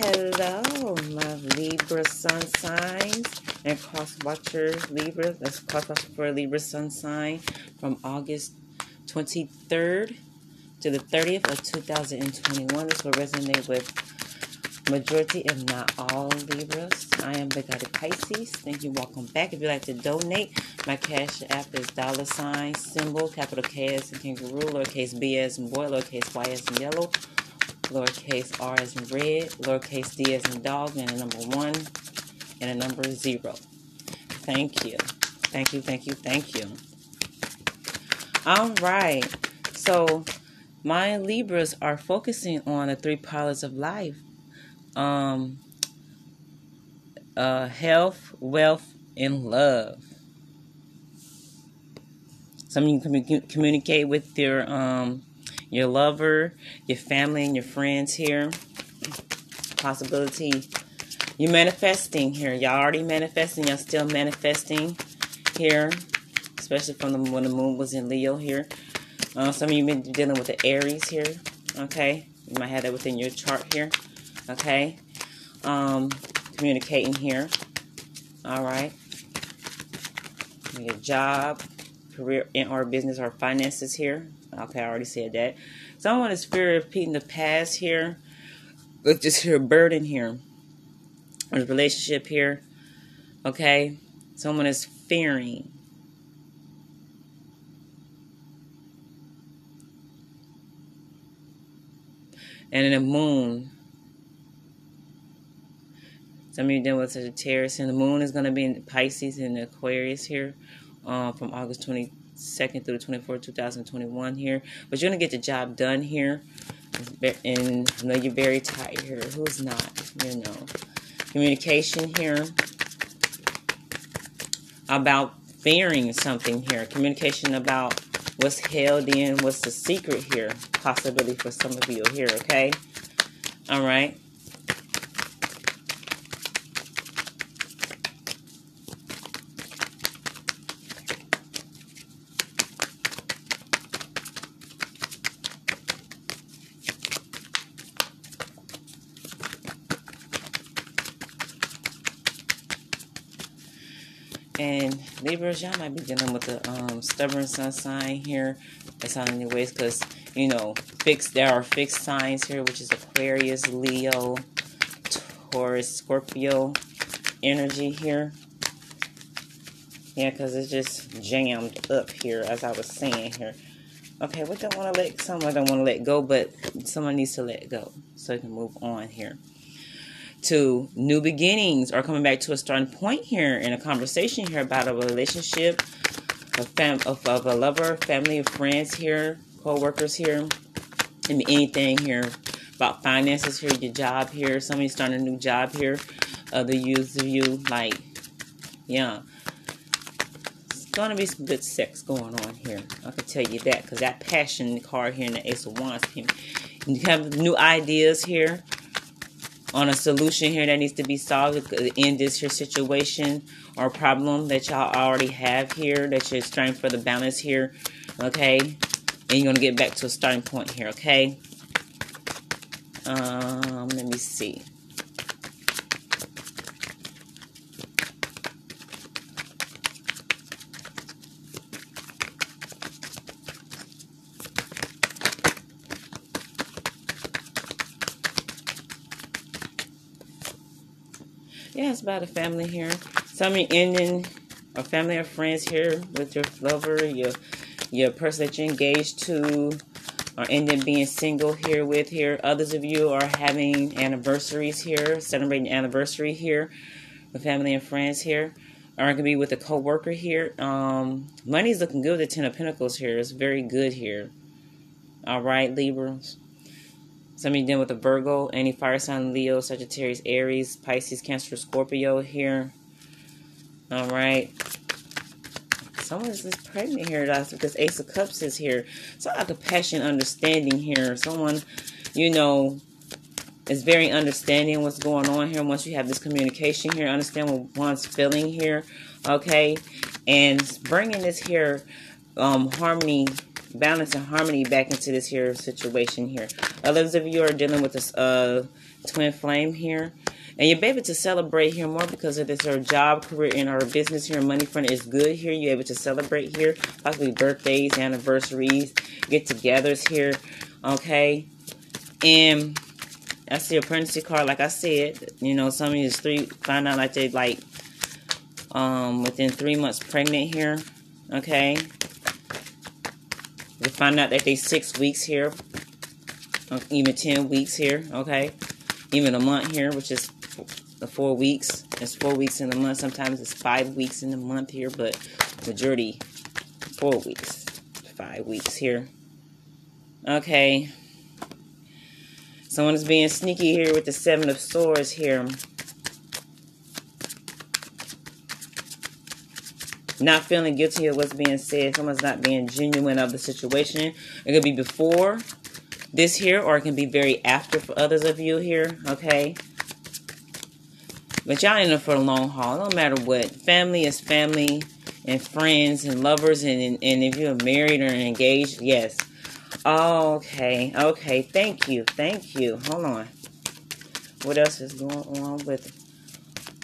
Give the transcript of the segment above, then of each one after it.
Hello, my Libra sun signs and cross watchers Libra. That's cross watcher for Libra sun sign from August 23rd to the 30th of 2021. This will resonate with majority, if not all Libras. I am the Guided Pisces. Thank you. Welcome back. If you'd like to donate, my cash app is dollar sign symbol capital K as kangaroo, lowercase b as in boy, lowercase y as in yellow lowercase r as in red, lowercase d as in dog, and a number one, and a number zero. Thank you. Thank you, thank you, thank you. All right. So, my Libras are focusing on the three pillars of life um, uh, health, wealth, and love. Some you can communicate with your um, your lover, your family, and your friends here. Possibility. You're manifesting here. Y'all already manifesting. Y'all still manifesting here. Especially from the, when the moon was in Leo here. Uh, some of you been dealing with the Aries here. Okay. You might have that within your chart here. Okay. Um, communicating here. All right. Your job, career, in our business or finances here. Okay, I already said that. Someone is fear of repeating the past here. Let's just hear a burden here. There's a relationship here. Okay. Someone is fearing. And in the moon. Some of you dealing with Sagittarius, and the moon is going to be in Pisces and Aquarius here uh, from August 22nd through the 24th, 2021 here. But you're going to get the job done here. And I know you're very tight here. Who's not? You know. Communication here about fearing something here. Communication about what's held in, what's the secret here. Possibility for some of you here, okay? All right. And Libras, y'all might be dealing with the um, stubborn sun sign here. That's on your ways because, you know, fixed, there are fixed signs here, which is Aquarius, Leo, Taurus, Scorpio energy here. Yeah, because it's just jammed up here, as I was saying here. Okay, we don't want to let, someone don't want to let go, but someone needs to let go so you can move on here to new beginnings or coming back to a starting point here in a conversation here about a relationship, a fam of, of a lover, family, friends here, co-workers here, and anything here about finances here, your job here, somebody starting a new job here, other use of you, like, yeah. It's gonna be some good sex going on here. I can tell you that because that passion card here in the Ace of Wands came. You have new ideas here on a solution here that needs to be solved in this your situation or problem that y'all already have here that you're trying for the balance here okay? And you're gonna get back to a starting point here okay? Um let me see about a family here. Some ending a family or friends here with your lover, your your person that you're engaged to, or ending being single here with here. Others of you are having anniversaries here, celebrating anniversary here with family and friends here. Or it could be with a co-worker here. Um, money's looking good. The Ten of Pentacles here. It's very good here. All right, Libras. Somebody dealing with a Virgo, any fire sign, Leo, Sagittarius, Aries, Pisces, Cancer, Scorpio here. All right. Someone is pregnant here. That's because Ace of Cups is here. So like a passion, understanding here. Someone, you know, is very understanding what's going on here. Once you have this communication here, understand what one's feeling here. Okay. And bringing this here um, harmony balance and harmony back into this here situation here. Others of you are dealing with this uh, twin flame here. And you're able to celebrate here more because of this her job, career, and our business here. Money front is good here. You're able to celebrate here. Possibly birthdays, anniversaries, get togethers here. Okay. And I see a pregnancy card, like I said. You know, some of you three find out like they like um within three months pregnant here. Okay. You find out that they six weeks here. Um, even ten weeks here, okay? Even a month here, which is the four weeks. It's four weeks in a month. Sometimes it's five weeks in a month here, but majority four weeks, five weeks here. Okay. Someone is being sneaky here with the seven of swords here. Not feeling guilty of what's being said. Someone's not being genuine of the situation. It could be before this here, or it can be very after for others of you here. Okay. But y'all in it for the long haul. No matter what. Family is family and friends and lovers and, and if you're married or engaged, yes. Okay, okay. Thank you, thank you. Hold on. What else is going on with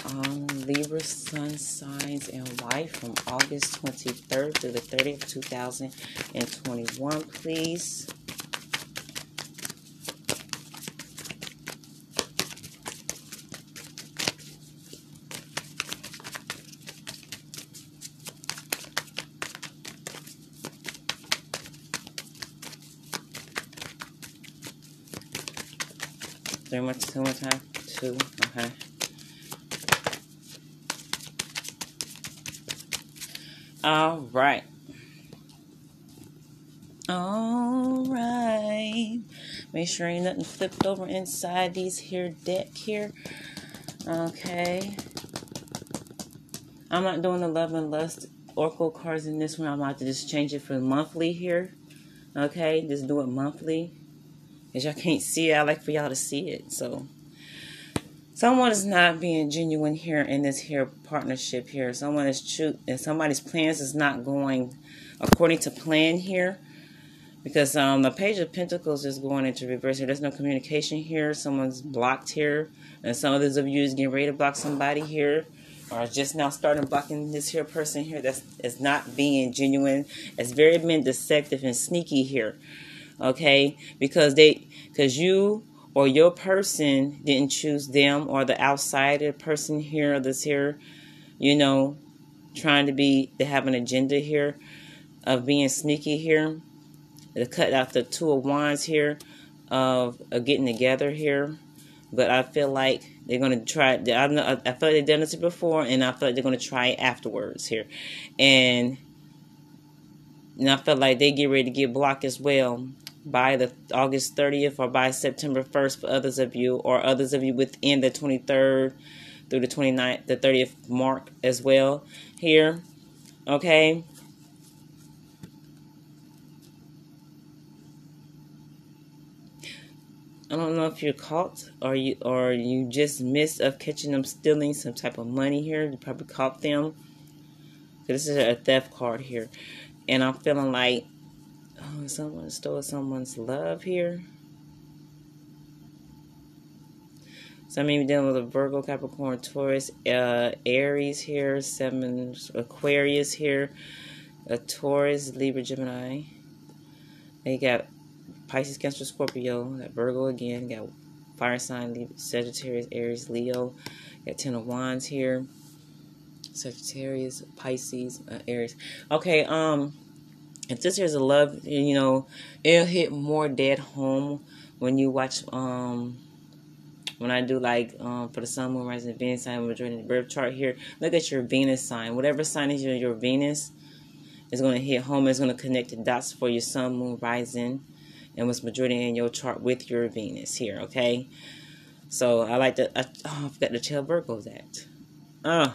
um, Libra Sun signs and life from August 23rd to the 30th, 2021, please? Three more, two more time. Two. Okay. All right. All right. Make sure ain't nothing flipped over inside these here deck here. Okay. I'm not doing the love and lust oracle cards in this one. I'm about to just change it for monthly here. Okay, just do it monthly. As y'all can't see it, I like for y'all to see it. So someone is not being genuine here in this here partnership here. Someone is true and somebody's plans is not going according to plan here. Because um, the page of pentacles is going into reverse here. There's no communication here. Someone's blocked here. And some of others of you is getting ready to block somebody here. Or just now starting blocking this here person here that's is not being genuine. It's very been deceptive and sneaky here okay because they because you or your person didn't choose them or the outsider person here or this here you know trying to be to have an agenda here of being sneaky here to cut out the two of wands here of, of getting together here but I feel like they're going to try. I, know, I feel like they've done this before, and I feel like they're going to try it afterwards here, and and I feel like they get ready to get blocked as well by the August 30th or by September 1st for others of you, or others of you within the 23rd through the 29th, the 30th mark as well here. Okay. I don't know if you're caught or you or you just missed of catching them stealing some type of money here. You probably caught them. This is a theft card here, and I'm feeling like Oh, someone stole someone's love here. So I'm even dealing with a Virgo, Capricorn, Taurus, uh, Aries here, seven Aquarius here, a Taurus, Libra, Gemini. They got Pisces, Cancer, Scorpio, got Virgo again, got fire sign, Sagittarius, Aries, Leo. Got Ten of Wands here. Sagittarius, Pisces, uh, Aries. Okay, um, this is a love, you know, it'll hit more dead home when you watch um when I do like um for the sun, moon, rising, Venus sign, majority the birth chart here. Look at your Venus sign. Whatever sign is your, your Venus is going to hit home. It's going to connect the dots for your sun, moon, rising, and what's majority in your chart with your Venus here. Okay. So I like to. I, oh, I forgot to tell Virgo that. Oh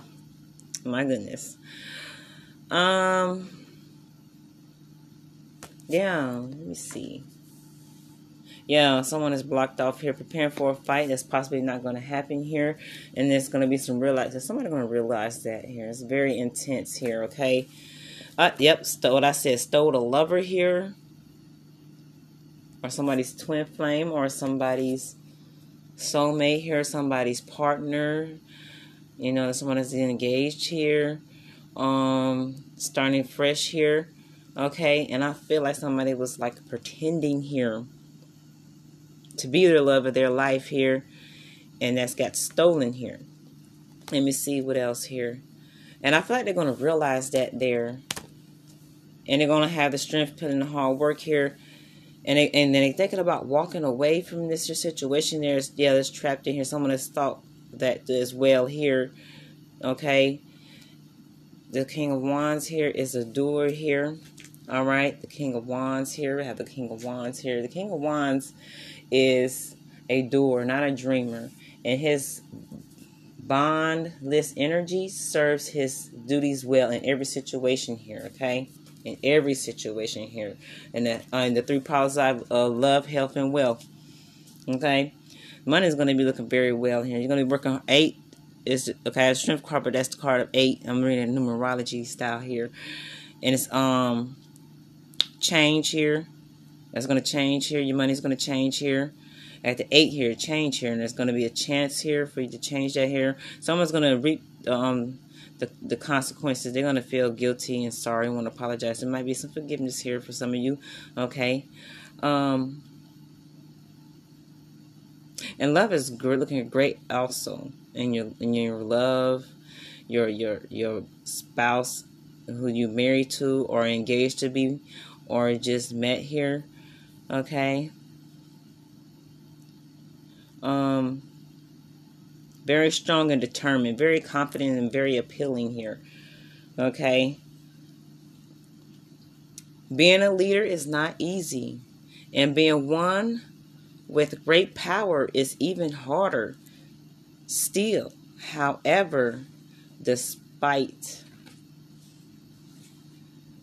my goodness. Um yeah, let me see. Yeah, someone is blocked off here preparing for a fight that's possibly not going to happen here. And there's going to be some realize that somebody's going to realize that here. It's very intense here, okay? Uh, yep, stole what I said. Stole a lover here, or somebody's twin flame, or somebody's soulmate here, somebody's partner. You know, someone is engaged here. Um, starting fresh here. Okay, and I feel like somebody was like pretending here to be the love of their life here, and that's got stolen here. Let me see what else here. And I feel like they're going to realize that there. And they're going to have the strength, put in the hard work here. And, they, and then they're thinking about walking away from this situation. There's, yeah, there's trapped in here. Someone has thought that as well here. Okay. The King of Wands here is a door here. All right. The King of Wands here. We have the King of Wands here. The King of Wands is a doer, not a dreamer. And his bondless energy serves his duties well in every situation here, okay? In every situation here. And the, uh, the three powers of uh, love, health, and wealth. Okay? Money is going to be looking very well here. You're going to be working eight. Is okay, strength card, but that's the card of eight. I'm reading numerology style here. And it's um change here. That's going to change here. Your money's going to change here at the eight here, change here, and there's going to be a chance here for you to change that here. Someone's going to reap um, the, the consequences. They're going to feel guilty and sorry and want to apologize. There might be some forgiveness here for some of you, okay? Um, and love is great, looking great also in your in your love, your your your spouse who you married to or engaged to be, or just met here, okay? um, very strong and determined, very confident and very appealing here. Okay? Being a leader is not easy, and being one with great power is even harder. Still, however, despite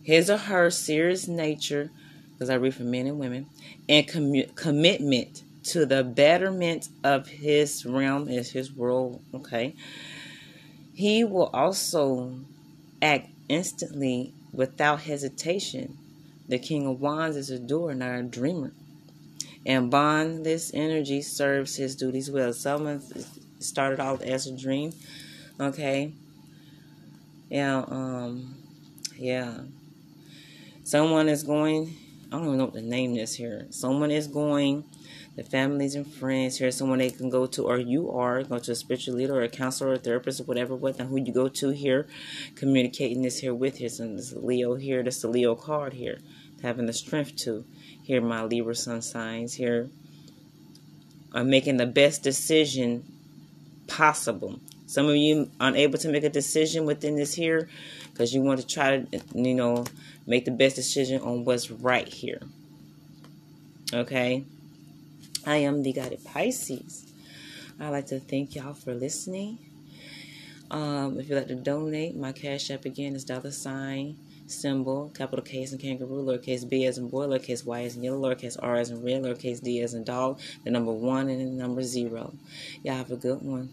his or her serious nature, because I read for men and women, and com- commitment to the betterment of his realm, is his world, okay? He will also act instantly without hesitation. The King of Wands is a doer, not a dreamer. And bond this energy serves his duties well. Someone started out as a dream, okay? Yeah, um, yeah. Someone is going, I don't even know what the name is here. Someone is going the families and friends here, someone they can go to, or you are go to a spiritual leader or a counselor or a therapist or whatever, what who you go to here, communicating this here with you. So this Leo here, this the Leo card here, having the strength to. Here, my Libra sun signs here are making the best decision possible. Some of you unable to make a decision within this here because you want to try to, you know, make the best decision on what's right here. Okay. I am the guided Pisces. I'd like to thank y'all for listening. Um, if you'd like to donate, my cash app again is dollar sign symbol, capital K as in kangaroo, lowercase b as in boy, lowercase y as in yellow, lowercase r as in red, lowercase d as in dog, the number one, and the number zero. Y'all have a good one.